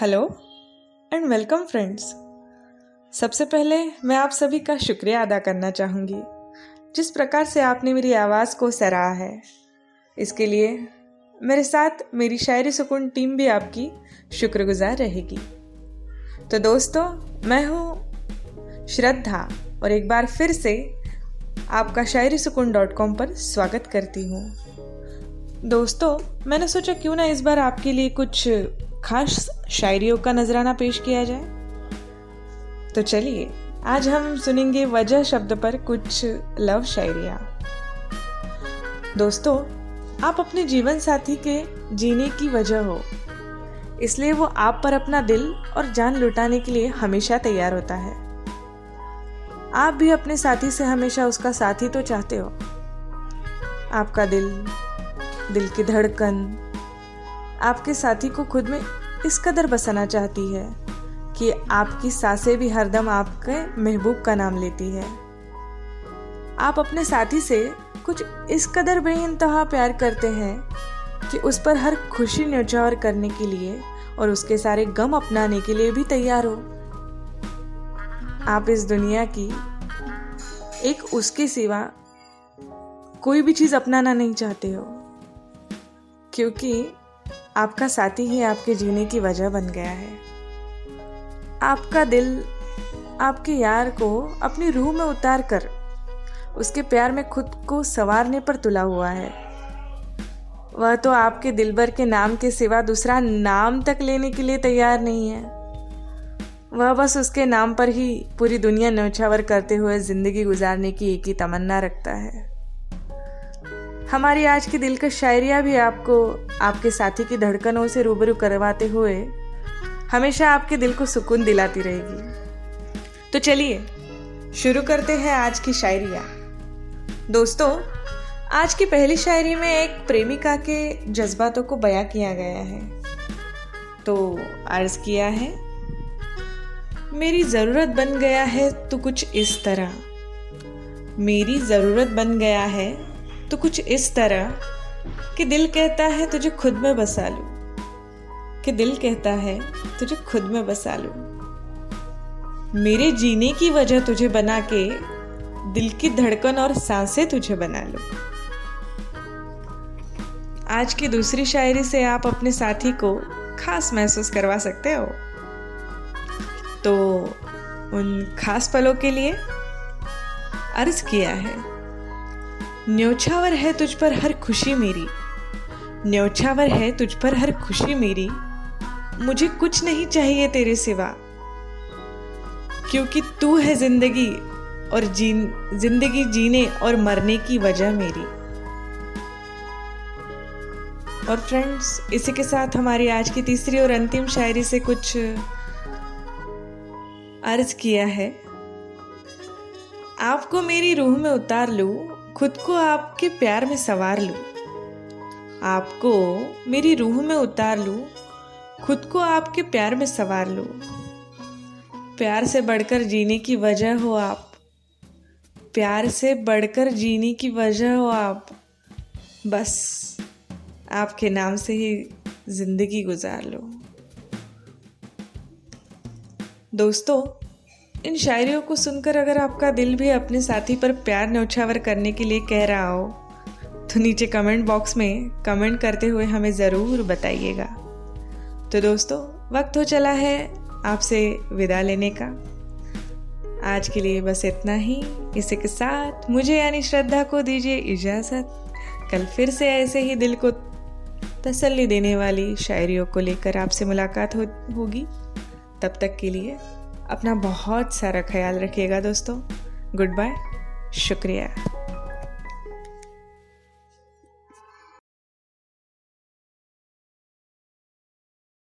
Hello and welcome friends सबसे पहले मैं आप सभी का शुक्रिया अदा करना चाहूँगी। जिस प्रकार से आपने मेरी आवाज़ को सराहा है, इसके लिए मेरे साथ मेरी शायरी सुकून टीम भी आपकी शुक्रगुजार रहेगी। तो दोस्तों, मैं हूँ श्रद्धा और एक बार फिर से आपका शायरी सुकून डॉट कॉम पर स्वागत करती हूँ। दोस्तों, मैंने सोचा क्यों ना इस बार आपके लिए कुछ खास शायरियों का नजराना पेश किया जाए। तो चलिए, आज हम सुनेंगे वजह शब्द पर कुछ लव शायरिया। दोस्तों, आप अपने जीवन साथी के जीने की वजह हो। इसलिए वो आप पर अपना दिल और जान लुटाने के लिए हमेशा तैयार होता है। आप भी अपने साथी से हमेशा उसका साथी तो चाहते हो। आपका दिल दिल की धड़कन। आपके साथी को खुद में इस कदर बसाना चाहती है कि आपकी साँसें भी हरदम आपके महबूब का नाम लेती है। आप अपने साथी से कुछ इस कदर बेइंतहा प्यार करते हैं कि उस पर हर खुशी न्यौछावर करने के लिए और उसके सारे गम अपनाने के लिए भी तैयार हो। आप इस दुनिया की एक उसके सिवा कोई भी चीज़ अपनाना नहीं चाहते हो। क्योंकि आपका साथी ही आपके जीने की वजह बन गया है। आपका दिल आपके यार को अपनी रूह में उतार कर उसके प्यार में खुद को संवारने पर तुला हुआ है। वह तो आपके दिलबर के नाम के सिवा दूसरा नाम तक लेने के लिए तैयार नहीं है। वह बस उसके नाम पर ही पूरी दुनिया नौछावर करते हुए ज़िंदगी गुजारने की एक ही तमन्ना रखता है। हमारी आज की दिलकश शायरिया भी आपको, आपके साथी की धड़कनों से रूबरू करवाते हुए हमेशा आपके दिल को सुकून दिलाती रहेगी। तो चलिए, शुरू करते हैं आज की शायरिया। दोस्तों, आज की पहली शायरी में एक प्रेमिका के जज्बातों को बयां किया गया है। तो अर्ज़ किया है, मेरी ज़रूरत बन गया है तो कुछ इस तरह। मेरी ज़रूरत बन गया है तो कुछ इस तरह कि दिल कहता है, तुझे खुद में बसा लू। कि दिल कहता है, तुझे खुद में बसा लू। मेरे जीने की वजह तुझे बना के, दिल की धड़कन और साँसें तुझे बना लो। आज की दूसरी शायरी से आप अपने साथी को खास महसूस करवा सकते हो। तो उन खास पलों के लिए अर्ज़ किया है। न्योछावर है तुझ पर हर खुशी मेरी। न्योछावर है तुझ पर हर खुशी मेरी। मुझे कुछ नहीं चाहिए तेरे सिवा। क्योंकि तू है ज़िंदगी और जीन, ज़िंदगी जीने और मरने की वजह मेरी। और फ्रेंड्स इसी के साथ हमारी आज की तीसरी और अंतिम शायरी से कुछ अर्ज़ किया है। आपको मेरी रूह में उतार लू खुद को आपके प्यार में सवार लूँ। आपको मेरी रूह में उतार लूँ। खुद को आपके प्यार में सवार लूँ। प्यार से बढ़कर जीने की वजह हो आप। प्यार से बढ़कर जीने की वजह हो आप। बस आपके नाम से ही ज़िंदगी गुजार लो। दोस्तों इन शायरियों को सुनकर अगर आपका दिल भी अपने साथी पर प्यार न्यौछावर करने के लिए कह रहा हो तो नीचे कमेंट बॉक्स में कमेंट करते हुए हमें ज़रूर बताइएगा। तो दोस्तों, वक्त हो चला है आपसे विदा लेने का। आज के लिए बस इतना ही। इसी के साथ मुझे यानी श्रद्धा को दीजिए इजाज़त। कल फिर से ऐसे ही दिल को तसल्ली देने वाली शायरियों को लेकर आपसे मुलाकात हो, होगी। तब तक के लिए अपना बहुत सारा ख्याल रखिएगा दोस्तों। गुड बाय शुक्रिया।